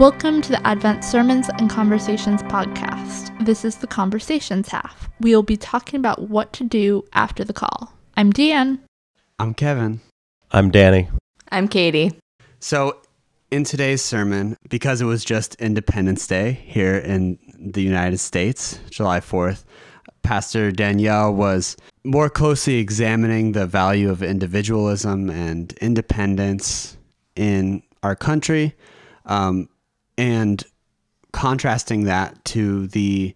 Welcome to the Advent Sermons and Conversations podcast. This is the conversations half. We will be talking about what to do after the call. I'm Deanne. I'm Kevin. I'm Danny. I'm Katie. So, in today's sermon, because it was just Independence Day here in the United States, July 4th, Pastor Danielle was more closely examining the value of individualism and independence in our country um, and contrasting that to the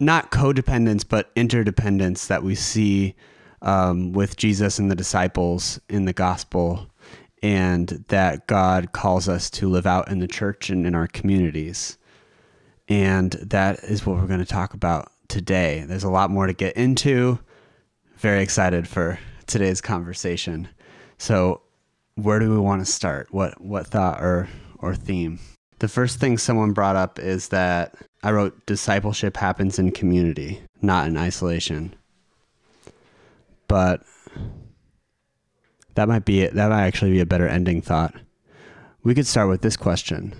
not codependence but interdependence that we see um, with Jesus and the disciples in the gospel and that God calls us to live out in the church and in our communities. And that is what we're going to talk about today. There's a lot more to get into. Very excited for today's conversation. So, where do we want to start? What what thought or or theme? The first thing someone brought up is that I wrote discipleship happens in community, not in isolation. But that might be it. That might actually be a better ending thought. We could start with this question.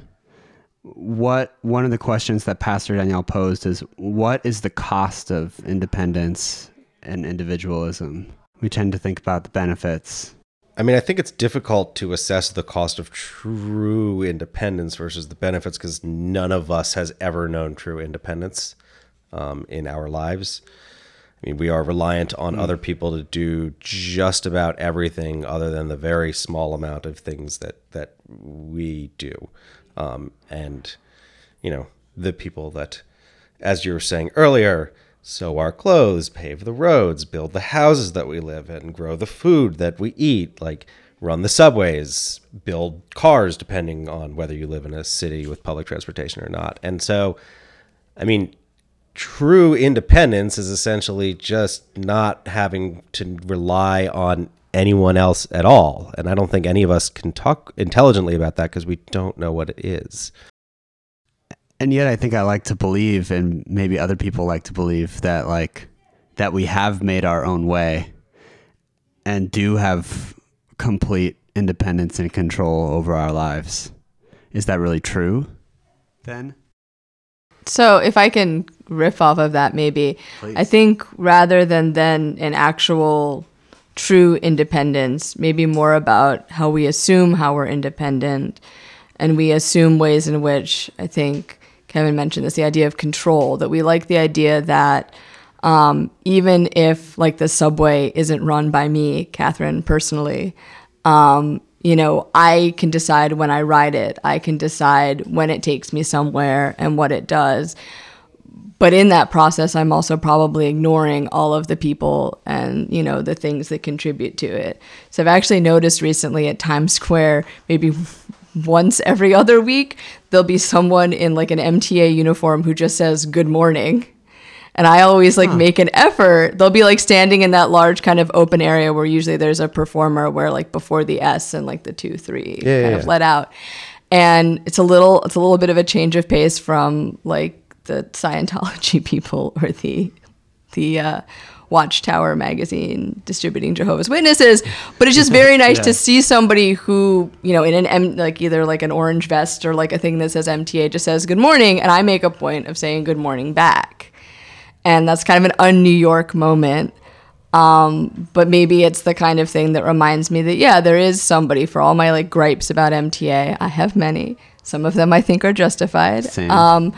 What one of the questions that Pastor Danielle posed is what is the cost of independence and individualism? We tend to think about the benefits. I mean, I think it's difficult to assess the cost of true independence versus the benefits because none of us has ever known true independence um, in our lives. I mean, we are reliant on mm. other people to do just about everything other than the very small amount of things that, that we do. Um, and, you know, the people that, as you were saying earlier, sew our clothes, pave the roads, build the houses that we live in, grow the food that we eat, like run the subways, build cars, depending on whether you live in a city with public transportation or not. And so, I mean, true independence is essentially just not having to rely on anyone else at all. And I don't think any of us can talk intelligently about that because we don't know what it is. And yet I think I like to believe and maybe other people like to believe that like that we have made our own way and do have complete independence and control over our lives. Is that really true then? So, if I can riff off of that, maybe Please. I think rather than then an actual true independence, maybe more about how we assume how we're independent, and we assume ways in which I think Kevin mentioned this the idea of control. That we like the idea that um, even if like the subway isn't run by me, Catherine personally, um, you know, I can decide when I ride it. I can decide when it takes me somewhere and what it does. But in that process, I'm also probably ignoring all of the people and, you know, the things that contribute to it. So I've actually noticed recently at Times Square, maybe once every other week, there'll be someone in like an MTA uniform who just says good morning and I always like huh. make an effort. They'll be like standing in that large kind of open area where usually there's a performer where like before the S and like the two, three yeah, kind yeah, of let out. And it's a little it's a little bit of a change of pace from like the Scientology people or the the uh, Watchtower magazine distributing Jehovah's Witnesses, but it's just very nice yeah. to see somebody who, you know, in an M, like either like an orange vest or like a thing that says MTA just says good morning, and I make a point of saying good morning back and that's kind of an un New York moment. Um, but maybe it's the kind of thing that reminds me that yeah, there is somebody for all my like gripes about MTA. I have many. Some of them I think are justified. Um,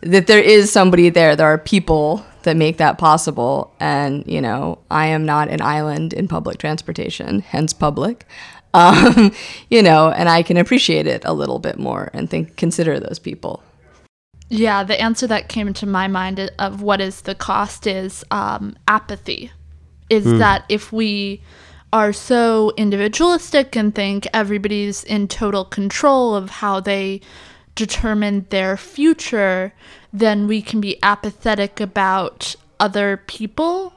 that there is somebody there. There are people that make that possible, and you know, I am not an island in public transportation, hence public. Um, you know, and I can appreciate it a little bit more and think consider those people. Yeah, the answer that came to my mind of what is the cost is um, apathy. Is mm. that if we are so individualistic and think everybody's in total control of how they determine their future, then we can be apathetic about other people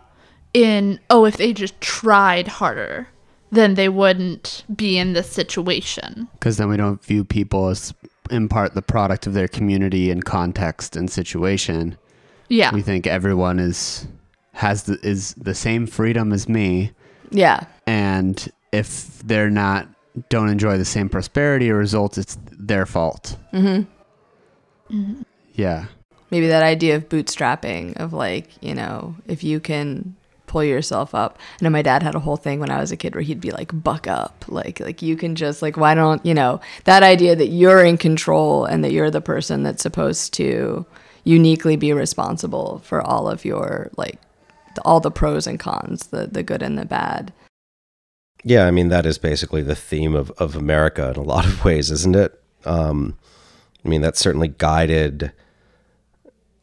in, oh, if they just tried harder, then they wouldn't be in this situation. Because then we don't view people as in part the product of their community and context and situation. Yeah. We think everyone is has the, is the same freedom as me. Yeah. And if they're not don't enjoy the same prosperity or results, it's their fault. Mm-hmm. Yeah. maybe that idea of bootstrapping of like you know if you can pull yourself up i know my dad had a whole thing when i was a kid where he'd be like buck up like like you can just like why don't you know that idea that you're in control and that you're the person that's supposed to uniquely be responsible for all of your like all the pros and cons the the good and the bad Yeah, I mean that is basically the theme of, of America in a lot of ways, isn't it? Um, I mean that's certainly guided.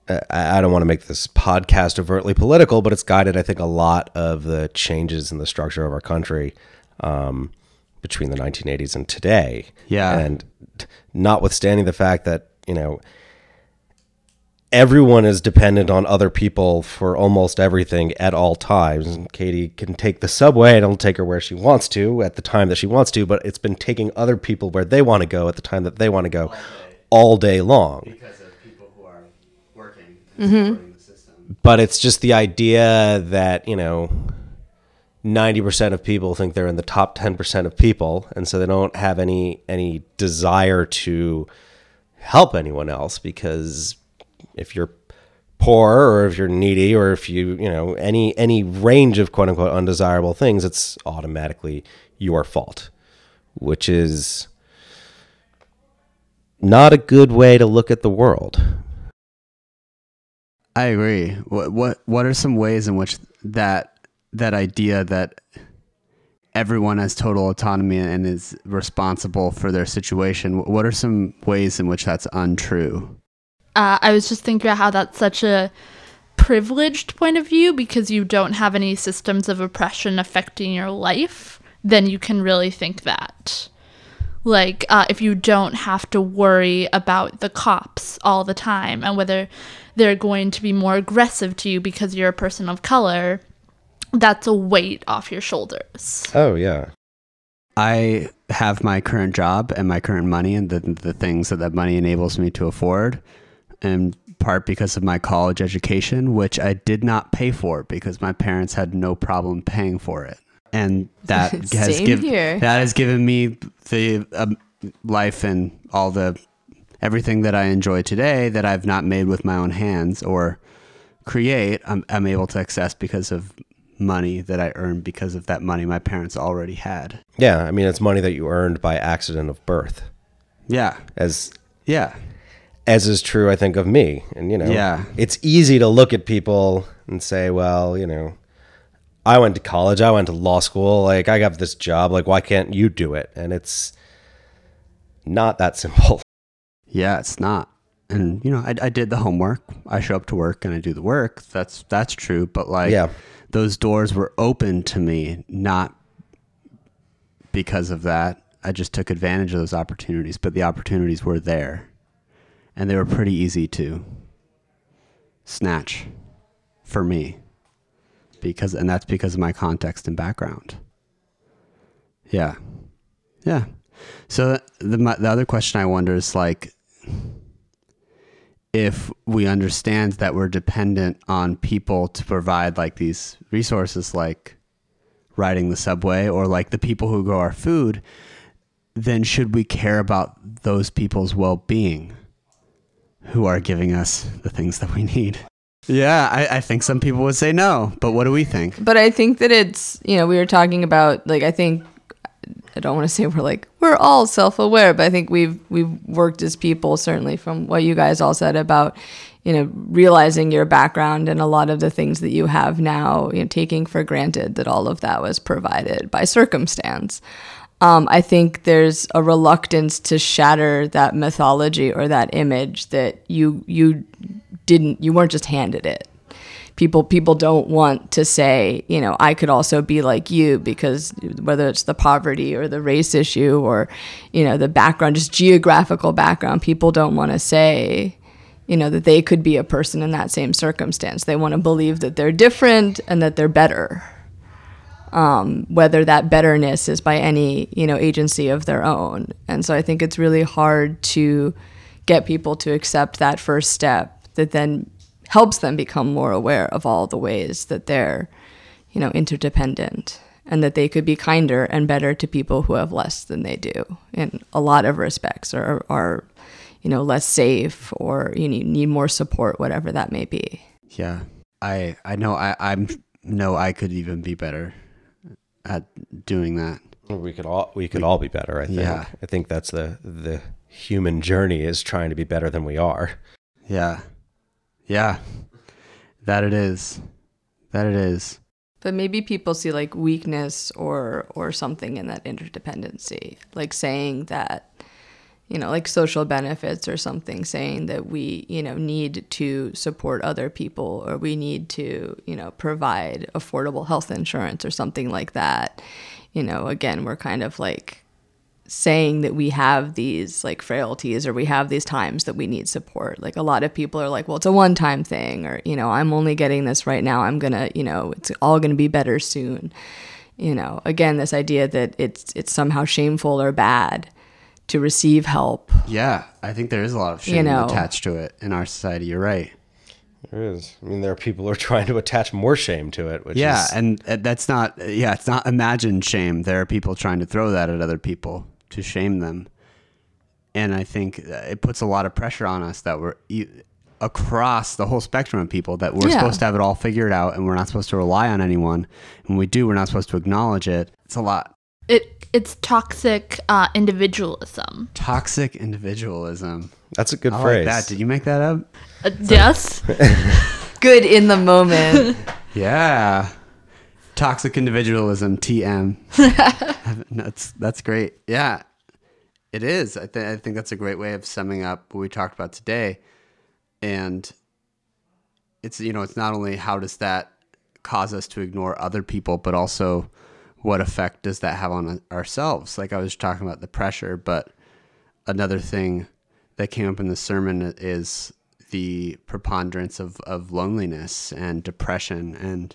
I I don't want to make this podcast overtly political, but it's guided, I think, a lot of the changes in the structure of our country um, between the 1980s and today. Yeah. and notwithstanding the fact that you know everyone is dependent on other people for almost everything at all times. And Katie can take the subway and it'll take her where she wants to at the time that she wants to, but it's been taking other people where they want to go at the time that they want to go all day long. Because of people who are working and mm-hmm. supporting the system. But it's just the idea that, you know, 90% of people think they're in the top 10% of people and so they don't have any any desire to help anyone else because if you're poor or if you're needy or if you you know any any range of quote unquote undesirable things it's automatically your fault which is not a good way to look at the world I agree. What what what are some ways in which that that idea that everyone has total autonomy and is responsible for their situation? What are some ways in which that's untrue? Uh, I was just thinking about how that's such a privileged point of view because you don't have any systems of oppression affecting your life, then you can really think that. Like, uh, if you don't have to worry about the cops all the time and whether they're going to be more aggressive to you because you're a person of color, that's a weight off your shoulders. oh yeah I have my current job and my current money and the the things that that money enables me to afford, in part because of my college education, which I did not pay for because my parents had no problem paying for it, and that has Same given that has given me the um, life and all the everything that I enjoy today that I've not made with my own hands or create. I'm, I'm able to access because of money that I earned because of that money my parents already had. Yeah, I mean it's money that you earned by accident of birth, Yeah. as Yeah. As is true, I think, of me. And you know, Yeah. it's easy to look at people and say, well, you know, I went to college, I went to law school, like I got this job, like why can't you do it? And it's not that simple. Yeah, it's not. And you know, I, I did the homework. I show up to work and I do the work. That's that's true. But like, Yeah. those doors were open to me not because of that. I just took advantage of those opportunities. But the opportunities were there, and they were pretty easy to snatch for me because, and that's because of my context and background. Yeah, yeah. So the my, the other question I wonder is like if we understand that we're dependent on people to provide like these resources like riding the subway or like the people who grow our food then should we care about those people's well-being who are giving us the things that we need yeah I, I think some people would say no but what do we think But I think that it's, you know, we were talking about like I think I don't want to say we're like we're all self-aware, but I think we've we've worked as people certainly from what you guys all said about you know realizing your background and a lot of the things that you have now, you know, taking for granted that all of that was provided by circumstance. Um, I think there's a reluctance to shatter that mythology or that image that you you didn't you weren't just handed it. People people don't want to say you know i could also be like you because whether it's the poverty or the race issue or you know the background just geographical background people don't want to say you know that they could be a person in that same circumstance. They want to believe that they're different and that they're better um, whether that betterness is by any you know agency of their own. And so i think it's really hard to get people to accept that first step that then helps them become more aware of all the ways that they're you know interdependent and that they could be kinder and better to people who have less than they do. In a lot of respects or are you know less safe or you need, need more support whatever that may be. Yeah, I I know I I'm know I could even be better at doing that. We could all we could all be better. I think. Yeah. I think that's the the human journey is trying to be better than we are. Yeah, yeah, that it is, that it is. but maybe people see like weakness or or something in that interdependency like saying that you know like social benefits or something saying that we you know need to support other people or we need to you know provide affordable health insurance or something like that you know again we're kind of like saying that we have these like frailties or we have these times that we need support. Like a lot of people are like, well, it's a one time thing, or, you know, I'm only getting this right now. I'm going to, you know, it's all going to be better soon. You know, again, this idea that it's it's somehow shameful or bad to receive help. Yeah, I think there is a lot of shame You know. attached to it in our society. You're right. There is. I mean, there are people who are trying to attach more shame to it. Which yeah, is, and uh, that's not. Yeah, it's not imagined shame. There are people trying to throw that at other people to shame them, and I think uh, it puts a lot of pressure on us that we're e- across the whole spectrum of people that we're Yeah. supposed to have it all figured out, and we're not supposed to rely on anyone. When we do, we're not supposed to acknowledge it. It's a lot. It it's toxic uh, individualism. Toxic individualism. that's a good I phrase. like that. Did you make that up? Uh, yes. Good in the moment. Yeah. Toxic individualism, TM. that's that's great. Yeah, it is. I, th- I think that's a great way of summing up what we talked about today. And it's you know it's not only how does that cause us to ignore other people, but also what effect does that have on ourselves? Like I was talking about the pressure, but another thing that came up in the sermon is the preponderance of, of loneliness and depression and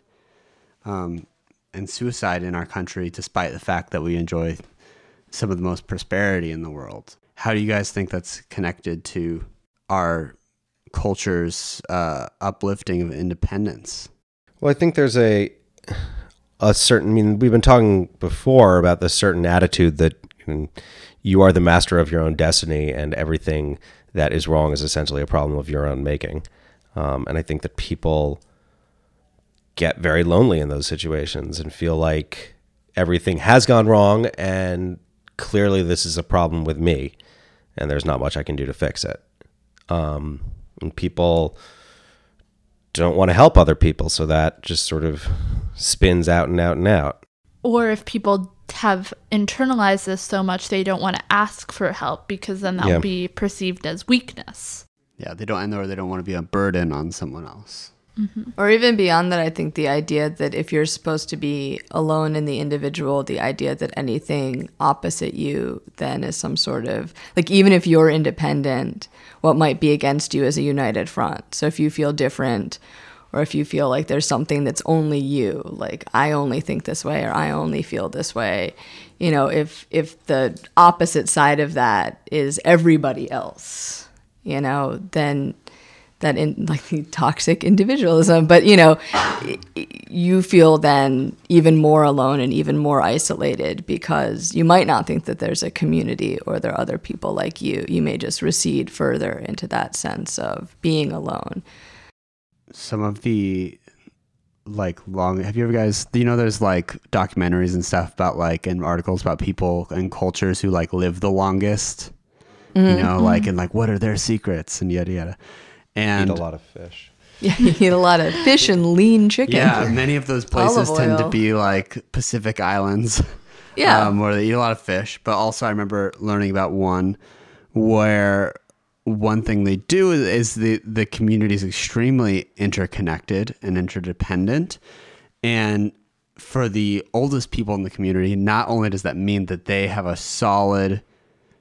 um, and suicide in our country, despite the fact that we enjoy some of the most prosperity in the world. How do you guys think that's connected to our culture's uh, uplifting of independence? Well, I think there's a a certain. I mean, we've been talking before about the certain attitude that you, are the master of your own destiny, and everything that is wrong is essentially a problem of your own making. Um, and I think that people get very lonely in those situations and feel like everything has gone wrong, and clearly this is a problem with me, and there's not much I can do to fix it. Um, and people don't want to help other people, so that just sort of spins out and out and out. or if people have internalized this so much they don't want to ask for help because then that Yeah. will be perceived as weakness. Yeah, they don't, and or they don't want to be a burden on someone else. Mm-hmm. Or even beyond that, I think the idea that if you're supposed to be alone in the individual, the idea that anything opposite you then is some sort of like, even if you're independent, what might be against you is a united front. So if you feel different, or if you feel like there's something that's only you, like I only think this way or I only feel this way, you know, if if the opposite side of that is everybody else, you know, then that in like toxic individualism but you know you feel then even more alone and even more isolated because you might not think that there's a community or there are other people like you you may just recede further into that sense of being alone Some of the like long. Have you ever guys? You know, there's like documentaries and stuff about like and articles about people and cultures who like live the longest. You mm-hmm. know, mm-hmm. like and like what are their secrets and yada yada. And Eat a lot of fish. yeah you eat a lot of fish and lean chicken Yeah, many of those places tend to be like Pacific Islands. Yeah. Um, where they eat a lot of fish. But also, I remember learning about one where one thing they do is, is the, the community is extremely interconnected and interdependent. And for the oldest people in the community, not only does that mean that they have a solid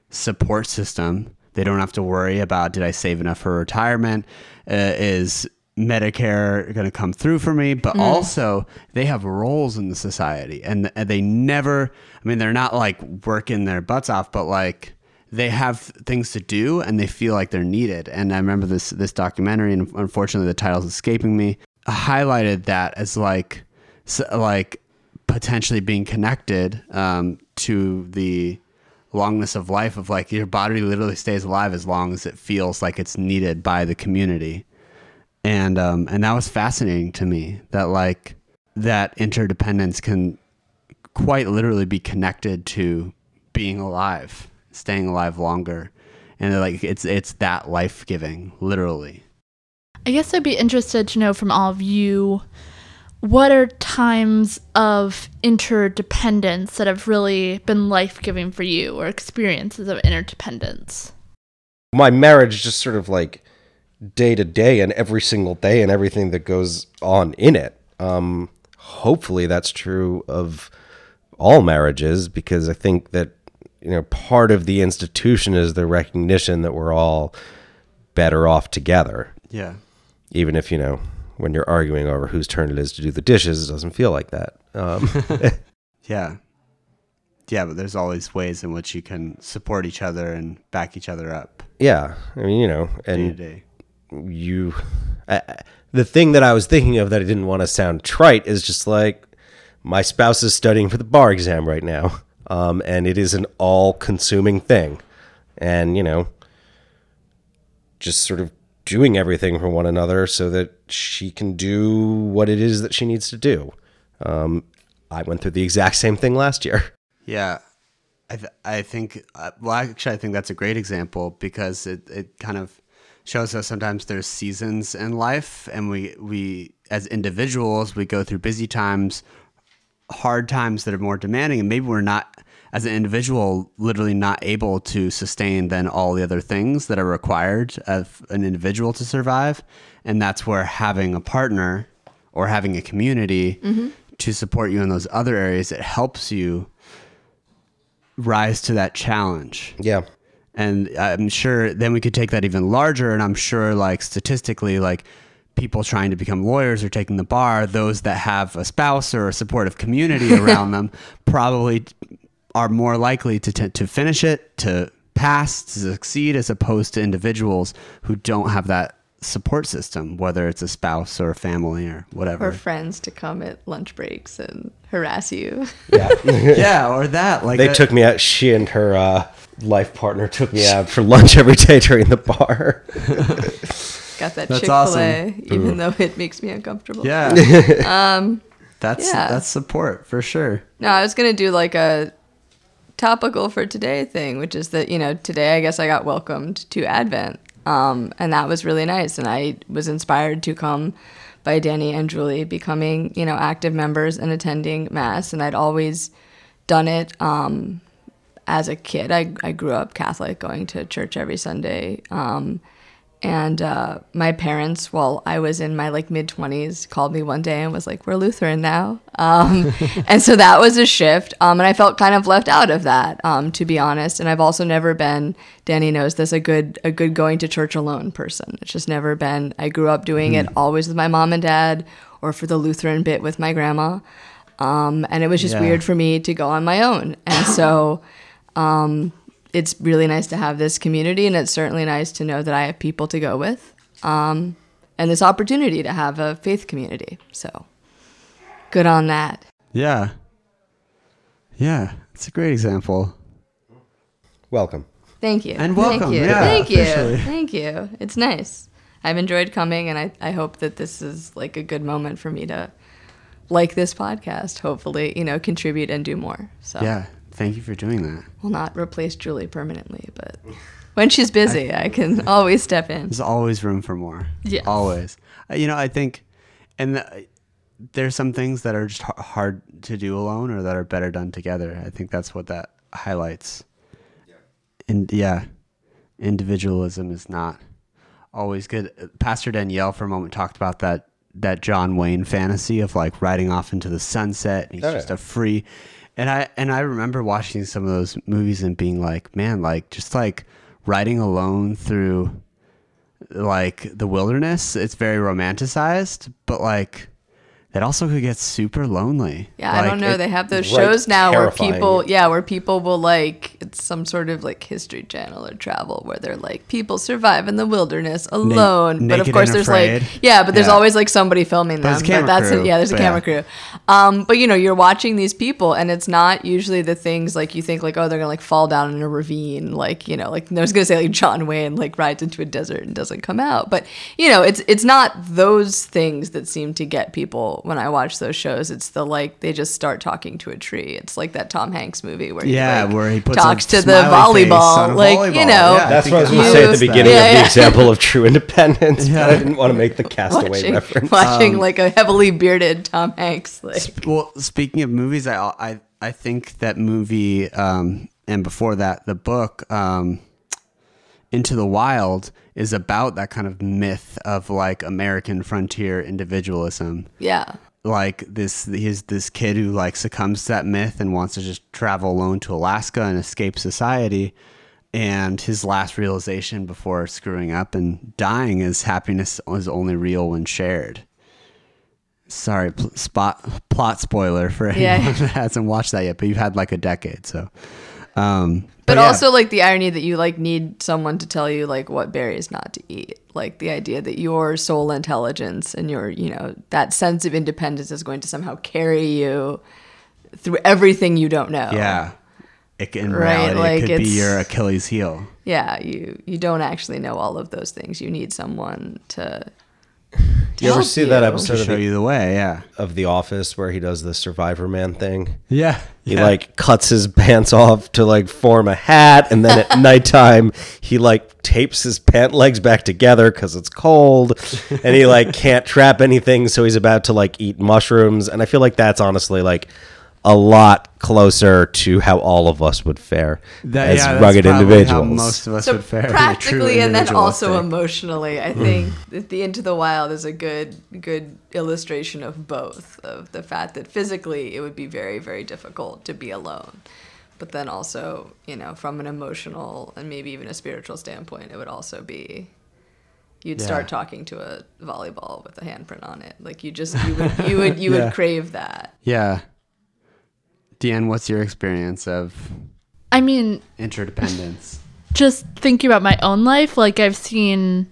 support system. They don't have to worry about did I save enough for retirement? Uh, is Medicare going to come through for me? But also, they have roles in the society, and, and they never. I mean, they're not like working their butts off, but like they have things to do, and they feel like they're needed. And I remember this this documentary, and unfortunately, the title's escaping me. Highlighted that as like like potentially being connected um, to the longness of life of like your body literally stays alive as long as it feels like it's needed by the community. And um, and that was fascinating to me that like that interdependence can quite literally be connected to being alive staying alive longer. And like it's it's that life-giving literally. I guess I'd be interested to know from all of you what are times of interdependence that have really been life giving for you or experiences of interdependence? My marriage just sort of like day to day and every single day and everything that goes on in it. Um, hopefully that's true of all marriages because I think that you know part of the institution is the recognition that we're all better off together. yeah Even if you know when you're arguing over whose turn it is to do the dishes, it doesn't feel like that. Um, Yeah. Yeah, but there's always ways in which you can support each other and back each other up yeah, I mean you know, day and day. you I, I- the thing that I was thinking of that I didn't want to sound trite is just like my spouse is studying for the bar exam right now, um, and it is an all-consuming thing, and you know, just sort of doing everything for one another so that she can do what it is that she needs to do. Um, I went through the exact same thing last year. Yeah. I, th- I think, uh, well, actually, I think that's a great example because it, it kind of shows us sometimes there's seasons in life, and we, we, as individuals, we go through busy times, hard times that are more demanding, and maybe we're not, as an individual, literally not able to sustain then all the other things that are required of an individual to survive. And that's where having a partner or having a community mm-hmm. to support you in those other areas, it helps you rise to that challenge. Yeah. And I'm sure then we could take that even larger. And I'm sure, like, statistically, like, people trying to become lawyers or taking the bar, those that have a spouse or a supportive community around them, probably are more likely to, t- to finish it, to pass, to succeed, as opposed to individuals who don't have that support system, whether it's a spouse or a family or whatever. Or friends to come at lunch breaks and harass you. Yeah. yeah, or that. Like they a- took me out. She and her uh, life partner took me out for lunch every day during the bar. Got that Chick Fil A, awesome. even though it makes me uncomfortable. Yeah. um, that's yeah. that's support for sure. No, I was gonna do like a topical for today thing, which is that you know today I guess I got welcomed to Advent, um, and that was really nice, and I was inspired to come by Danny and Julie becoming you know active members and attending mass, and I'd always done it um, as a kid. I I grew up Catholic, going to church every Sunday. Um, and uh, my parents, while I was in my like mid twenties, called me one day and was like, "We're Lutheran now," um, and so that was a shift. Um, and I felt kind of left out of that, um, to be honest. And I've also never been, Danny knows this, a good a good going to church alone person. It's just never been. I grew up doing it always with my mom and dad, or for the Lutheran bit with my grandma. Um, and it was just Yeah. weird for me to go on my own. And so um, it's really nice to have this community, and it's certainly nice to know that I have people to go with, um, and this opportunity to have a faith community. So good on that. Yeah. Yeah, it's a great example. Welcome. Thank you. And welcome, Thank you. yeah, Thank you. officially. Thank you. It's nice. I've enjoyed coming, and I, I hope that this is like a good moment for me to like this podcast. Hopefully, you know, contribute and do more. So Yeah, thank you for doing that. will not replace Julie permanently, but when she's busy, I can always step in. There's always room for more. Yeah. Always. Uh, You know, I think, and the, there's some things that are just hard to do alone or that are better done together. I think that's what that highlights. And yeah, individualism is not always good. Uh, Pastor Danielle for a moment talked about that that John Wayne fantasy of like riding off into the sunset and he's Oh, just yeah. a free and I and I remember watching some of those movies and being like, man, like just like riding alone through like the wilderness, it's very romanticized, but like that also could get super lonely. Yeah, I don't know. it- they have those Right, shows now terrifying. where people, yeah, where people will like it's some sort of like history channel or travel where they're like people survive in the wilderness alone. but of course, there's afraid. like yeah, but there's Yeah. always like somebody filming them. A but that's crew, yeah, there's a camera yeah. crew. Um, but you know, you're watching these people, and it's not usually the things like you think like oh they're gonna like fall down in a ravine, like you know, like I was gonna say like John Wayne like rides into a desert and doesn't come out, but you know, it's it's not those things that seem to get people when I watch those shows. It's the like they just start talking to a tree. It's like that Tom Hanks movie where Yeah, he, like, where he puts talks a to the smiley face volleyball, on a like you know. Yeah, That's think what I was going to say at the beginning Yeah, of the example of true independence, Yeah. but I didn't want to make the castaway Watching, reference. watching Um, like a heavily bearded Tom Hanks, like Well, speaking of movies, I I I think that movie um, and before that the book um, Into the Wild is about that kind of myth of like American frontier individualism. yeah, Like this, he's this kid who like succumbs to that myth and wants to just travel alone to Alaska and escape society. And his last realization before screwing up and dying is happiness is only real when shared. Sorry, pl- spot plot spoiler for anyone Yeah. that hasn't watched that yet, but you've had like a decade, so. Um, But, yeah. also like the irony that you like need someone to tell you like what berries not to eat. Like the idea that your sole intelligence and your, you know, that sense of independence is going to somehow carry you through everything you don't know. yeah, it, in Right, reality, like it could be your Achilles heel. Yeah, you you don't actually know all of those things. You need someone to, to you ever help see that episode To of show the, you the way, yeah, of the Office where he does the Survivor Man thing? yeah. He like cuts his pants off to like form a hat, and then at nighttime he like tapes his pant legs back together because it's cold, and he like can't trap anything, so he's about to like eat mushrooms. And I feel like that's honestly like a lot closer to how all of us would fare That- as yeah, rugged individuals. How most of us so would fare. in a true practically and then also emotionally i think that the into the wild is a good good illustration of both of the fact that physically it would be very very difficult to be alone but then also you know from an emotional and maybe even a spiritual standpoint it would also be you'd Yeah. start talking to a volleyball with a handprint on it like you just you would you would you Yeah. would crave that Yeah. Deanne, what's your experience of I mean, interdependence? just thinking about my own life, like I've seen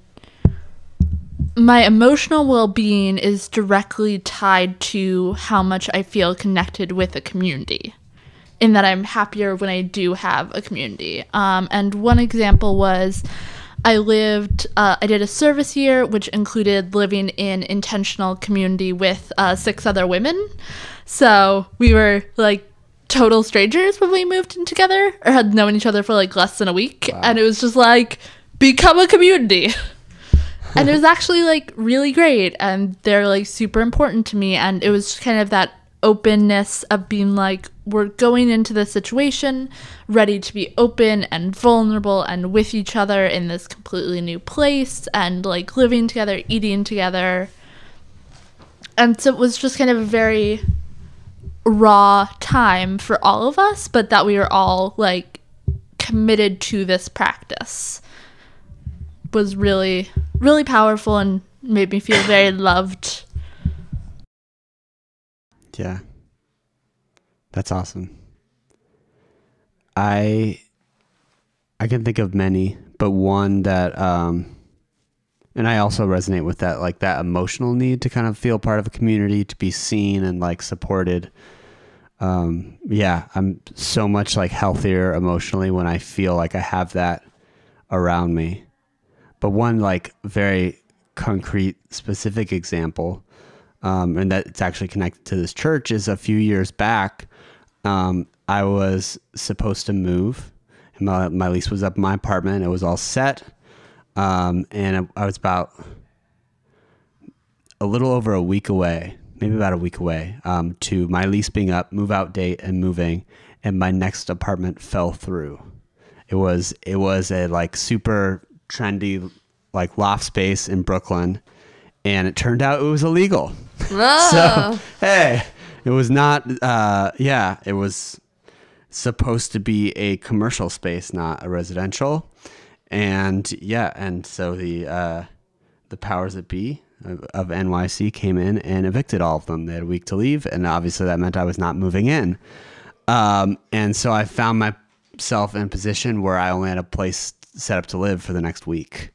my emotional well being is directly tied to how much I feel connected with a community. In that I'm happier when I do have a community. Um, and one example was I lived, uh, I did a service year, which included living in intentional community with uh, six other women. So we were like total strangers when we moved in together or had known each other for like less than a week. And it was just like, become a community. and it was actually like really great. And they're like super important to me. And it was just kind of that openness of being like, we're going into this situation ready to be open and vulnerable and with each other in this completely new place and like living together, eating together. And so it was just kind of a very raw time for all of us, but that we were all like committed to this practice was really, really powerful and made me feel very loved. Yeah. That's awesome. I I can think of many, but one that um and I also resonate with that like that emotional need to kind of feel part of a community, to be seen and like supported. Um yeah, I'm so much like healthier emotionally when I feel like I have that around me. But one like very concrete specific example um, and that it's actually connected to this church is a few years back um, i was supposed to move and my, my lease was up in my apartment it was all set um, and I, I was about a little over a week away maybe about a week away um, to my lease being up move out date and moving and my next apartment fell through. It was it was a like super trendy like loft space in brooklyn and it turned out it was illegal. So hey it was not uh yeah it was supposed to be a commercial space not a residential and yeah and so the uh the powers that be of, of NYC came in and evicted all of them. They had a week to leave, and obviously that meant I was not moving in. Um, and so I found myself in a position where I only had a place set up to live for the next week.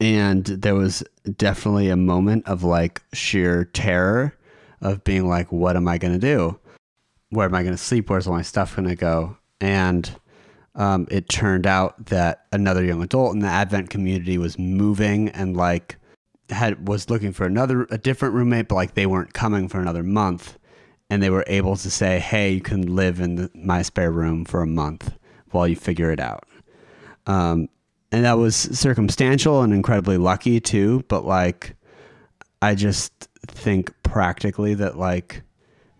And there was definitely a moment of like sheer terror of being like, what am I going to do? Where am I going to sleep? Where's all my stuff going to go? And um, it turned out that another young adult in the Advent community was moving and like had was looking for another a different roommate, but like they weren't coming for another month, and they were able to say, "Hey, you can live in the, my spare room for a month while you figure it out." Um, and that was circumstantial and incredibly lucky too. But like, I just think practically that like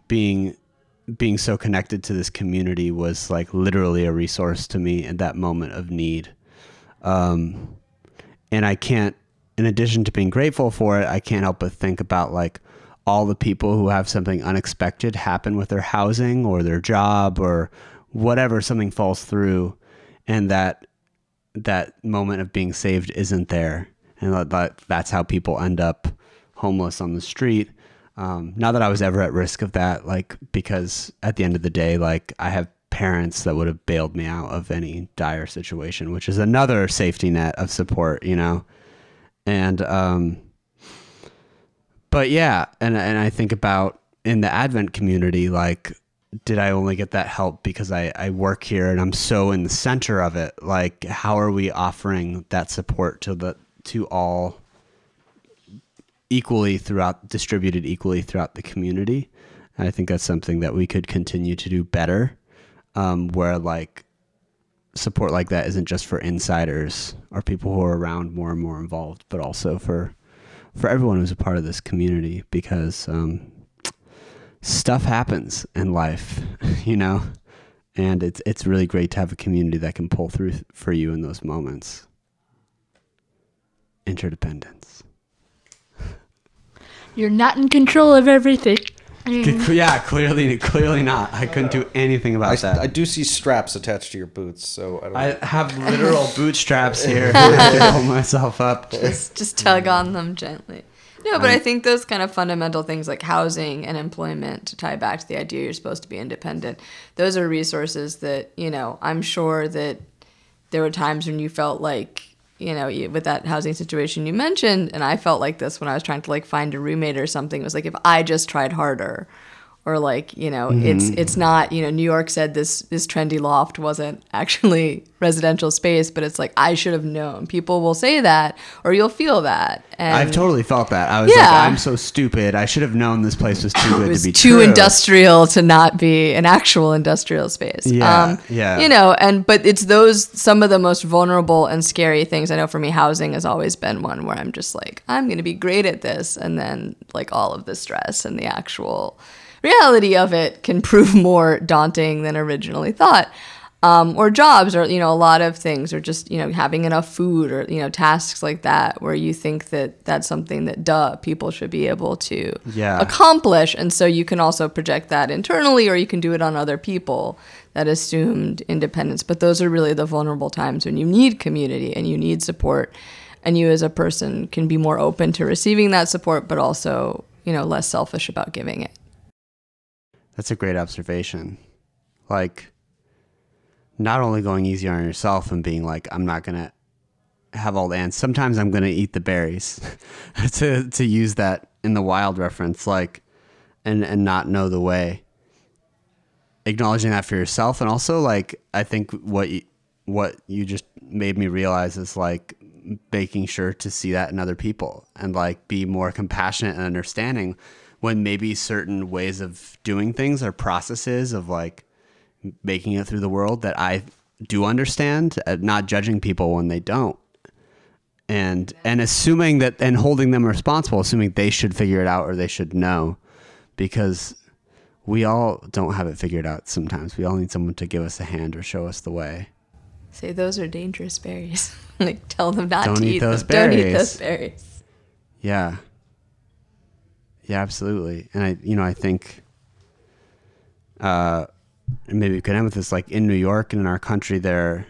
being being so connected to this community was like literally a resource to me in that moment of need. Um, and I can't, in addition to being grateful for it, I can't help but think about like all the people who have something unexpected happen with their housing or their job or whatever something falls through, and that that moment of being saved isn't there, and that that's how people end up homeless on the street um, not that I was ever at risk of that, like because at the end of the day, like I have parents that would have bailed me out of any dire situation, which is another safety net of support, you know. And um, but yeah, and and I think about in the Advent community, like did I only get that help because I, I work here and I'm so in the center of it? Like, how are we offering that support to the to all equally throughout distributed equally throughout the community. And I think that's something that we could continue to do better, um, where like support like that isn't just for insiders or people who are around more and more involved, but also for for everyone who's a part of this community because um, stuff happens in life, you know, and it's it's really great to have a community that can pull through for you in those moments. Interdependence. You're not in control of everything. Mm. Yeah, clearly, clearly not. I couldn't do anything about I, that. I do see straps attached to your boots, so I don't. I have literal bootstraps here to pull myself up. just just tug on them gently. No, but I think those kind of fundamental things like housing and employment to tie back to the idea you're supposed to be independent. Those are resources that, you know, I'm sure that there were times when you felt like you know, with that housing situation you mentioned, and I felt like this when I was trying to like find a roommate or something. It was like if I just tried harder, or like you know mm-hmm. it's it's not you know new york said this this trendy loft wasn't actually residential space but it's like i should have known. People will say that or you'll feel that. And i've totally felt that. I was yeah. like i'm so stupid. I should have known this place was too good was to be too true. industrial to not be an actual industrial space. Yeah um, yeah. you know and but it's those some of the most vulnerable and scary things. I know for me housing has always been one where i'm just like i'm going to be great at this and then like all of the stress and the actual reality of it can prove more daunting than originally thought. Um, or jobs, or you know, a lot of things, or just you know, having enough food, or you know, tasks like that, where you think that that's something that duh people should be able to yeah. accomplish, and so you can also project that internally, or you can do it on other people. That assumed independence, but those are really the vulnerable times when you need community and you need support, and you as a person can be more open to receiving that support, but also you know less selfish about giving it. That's a great observation. Like, not only going easy on yourself and being like, I'm not gonna have all the ants. Sometimes I'm gonna eat the berries. to to use that in the wild reference, like, and and not know the way. Acknowledging that for yourself, and also like, I think what you, what you just made me realize is like making sure to see that in other people and like be more compassionate and understanding when maybe certain ways of doing things or processes of like making it through the world that I do understand, uh, not judging people when they don't. And and assuming that and holding them responsible, assuming they should figure it out or they should know because we all don't have it figured out sometimes. We all need someone to give us a hand or show us the way. Say those are dangerous berries. like tell them not don't to eat, eat those them. berries. Don't eat those berries. Yeah. Yeah, absolutely. And I, you know, I think, uh, maybe we could end with this. Like in New York and in our country, there,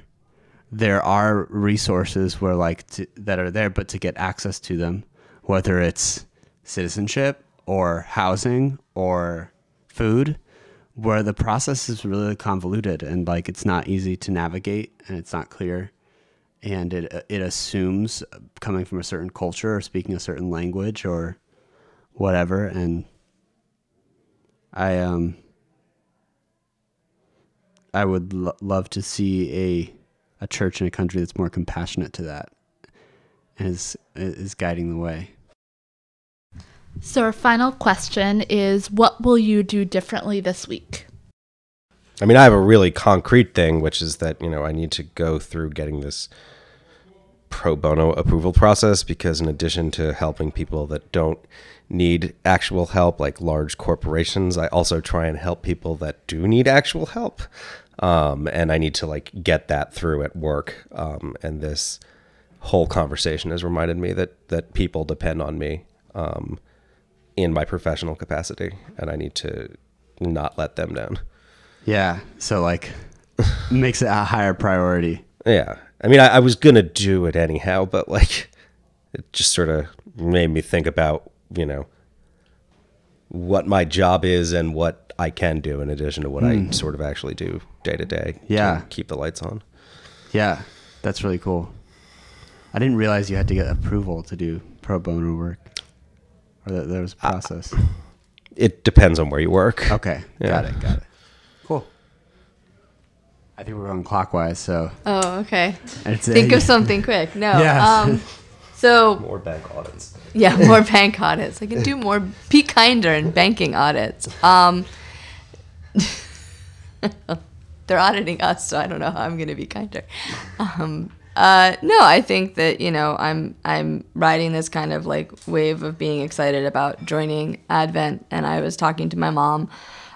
there are resources where like to, that are there, but to get access to them, whether it's citizenship or housing or food, where the process is really convoluted and like it's not easy to navigate and it's not clear and it it assumes coming from a certain culture or speaking a certain language or whatever and I um I would lo- love to see a a church in a country that's more compassionate to that and is is guiding the way. So, our final question is What will you do differently this week? I mean, I have a really concrete thing, which is that, you know, I need to go through getting this pro bono approval process because, in addition to helping people that don't need actual help, like large corporations, I also try and help people that do need actual help. Um, and I need to like get that through at work. Um, and this whole conversation has reminded me that that people depend on me um, in my professional capacity, and I need to not let them down. Yeah, so like makes it a higher priority. Yeah. I mean, I, I was going to do it anyhow, but like it just sort of made me think about, you know, what my job is and what I can do in addition to what I sort of actually do day to day. to Yeah. keep the lights on. Yeah, that's really cool. I didn't realize you had to get approval to do pro bono work, or that there was a process. It depends on where you work. Okay, Yeah. got it, got it. Cool. I think we're going clockwise, so Oh, okay. it's Think of something quick. No. Yes. Um, so More bank audits. yeah, more bank audits. I can do more. Be kinder in banking audits. Um, they're auditing us, so I don't know how I'm going to be kinder. Um, uh, no, I think that you know I'm I'm riding this kind of like wave of being excited about joining Advent, and I was talking to my mom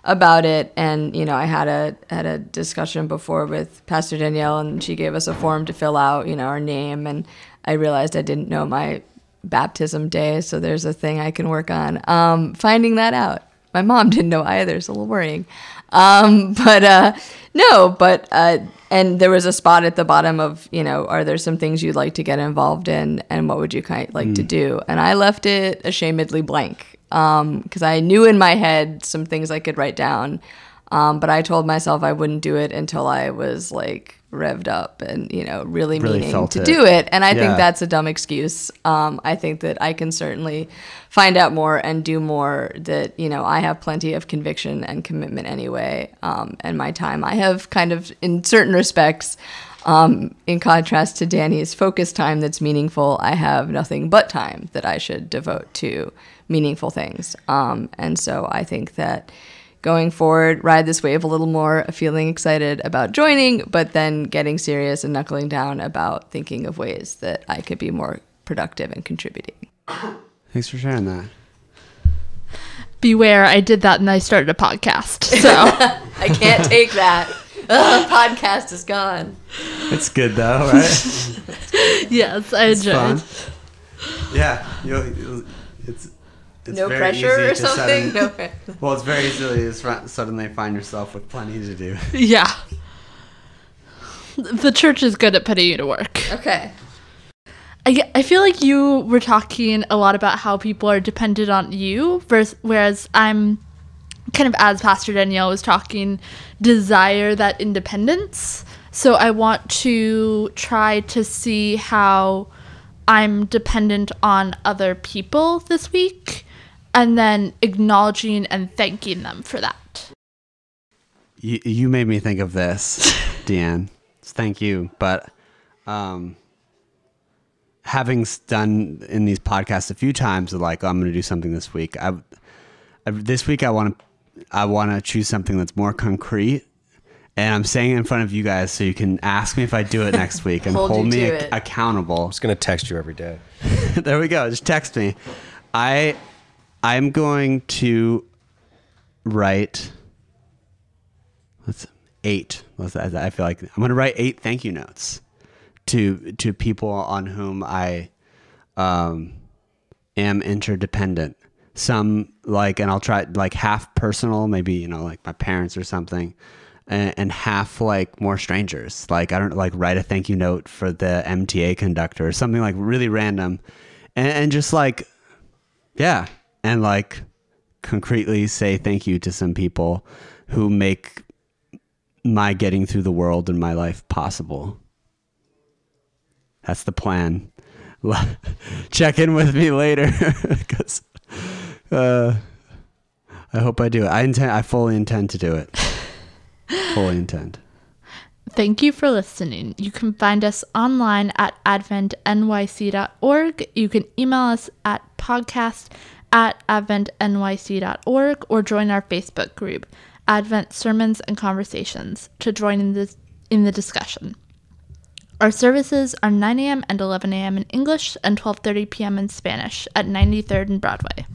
about it, and you know I had a had a discussion before with Pastor Danielle, and she gave us a form to fill out, you know, our name, and I realized I didn't know my baptism day, so there's a thing I can work on. Um, finding that out. My mom didn't know either, so a little worrying. Um, but uh, no, but uh, and there was a spot at the bottom of you know, are there some things you'd like to get involved in, and what would you kind of like to do? And I left it ashamedly blank because I knew in my head some things I could write down, um, but I told myself I wouldn't do it until I was like revved up and you know really, Really meaning to it. do it. And I Yeah. think that's a dumb excuse. Um, I think that I can certainly find out more and do more. That you know I have plenty of conviction and commitment anyway. Um, and my time I have kind of in certain respects. Um, in contrast to Danny's focus time that's meaningful, I have nothing but time that I should devote to meaningful things. Um, and so I think that going forward, ride this wave a little more, feeling excited about joining, but then getting serious and knuckling down about thinking of ways that I could be more productive and contributing. Thanks for sharing that. Beware, I did that and I started a podcast. So, I can't take that. Ugh, podcast is gone. It's good though, right? yes, I It's enjoyed. fun. Yeah, you'll, you'll, it's it's no very pressure easy or to something. sudden- No. Well, it's very easy to sr- suddenly find yourself with plenty to do. Yeah. The church is good at putting you to work. Okay. I, I feel like you were talking a lot about how people are dependent on you, versus, whereas I'm kind of, as Pastor Danielle was talking, desire that independence. So I want to try to see how I'm dependent on other people this week and then acknowledging and thanking them for that. You you made me think of this, Deanne. Thank you, but um, having done in these podcasts a few times, like I'm going to do something this week. I, I this week I want to I want to choose something that's more concrete. And I'm saying it in front of you guys so you can ask me if I do it next week and Hold hold, me to ac- it. accountable. I'm just going to text you every day. there we go. Just text me. I I'm going to write. Let's eight. I feel like I'm going to write eight thank you notes to to people on whom I um, am interdependent. Some like, and I'll try like half personal, maybe you know, like my parents or something, and, and half like more strangers. Like I don't like write a thank you note for the MTA conductor or something like really random, and, and just like yeah, and like concretely say thank you to some people who make my getting through the world and my life possible. That's the plan. Check in with me later because uh, I hope I do it. I intend. I fully intend to do it. fully intend. Thank you for listening. You can find us online at adventnyc.org. You can email us at podcast at adventnyc.org or join our Facebook group, Advent Sermons and Conversations, to join in the, in the discussion. Our services are 9 a.m. and 11 a.m. in English and 12:30 p.m. in Spanish at 93rd and Broadway.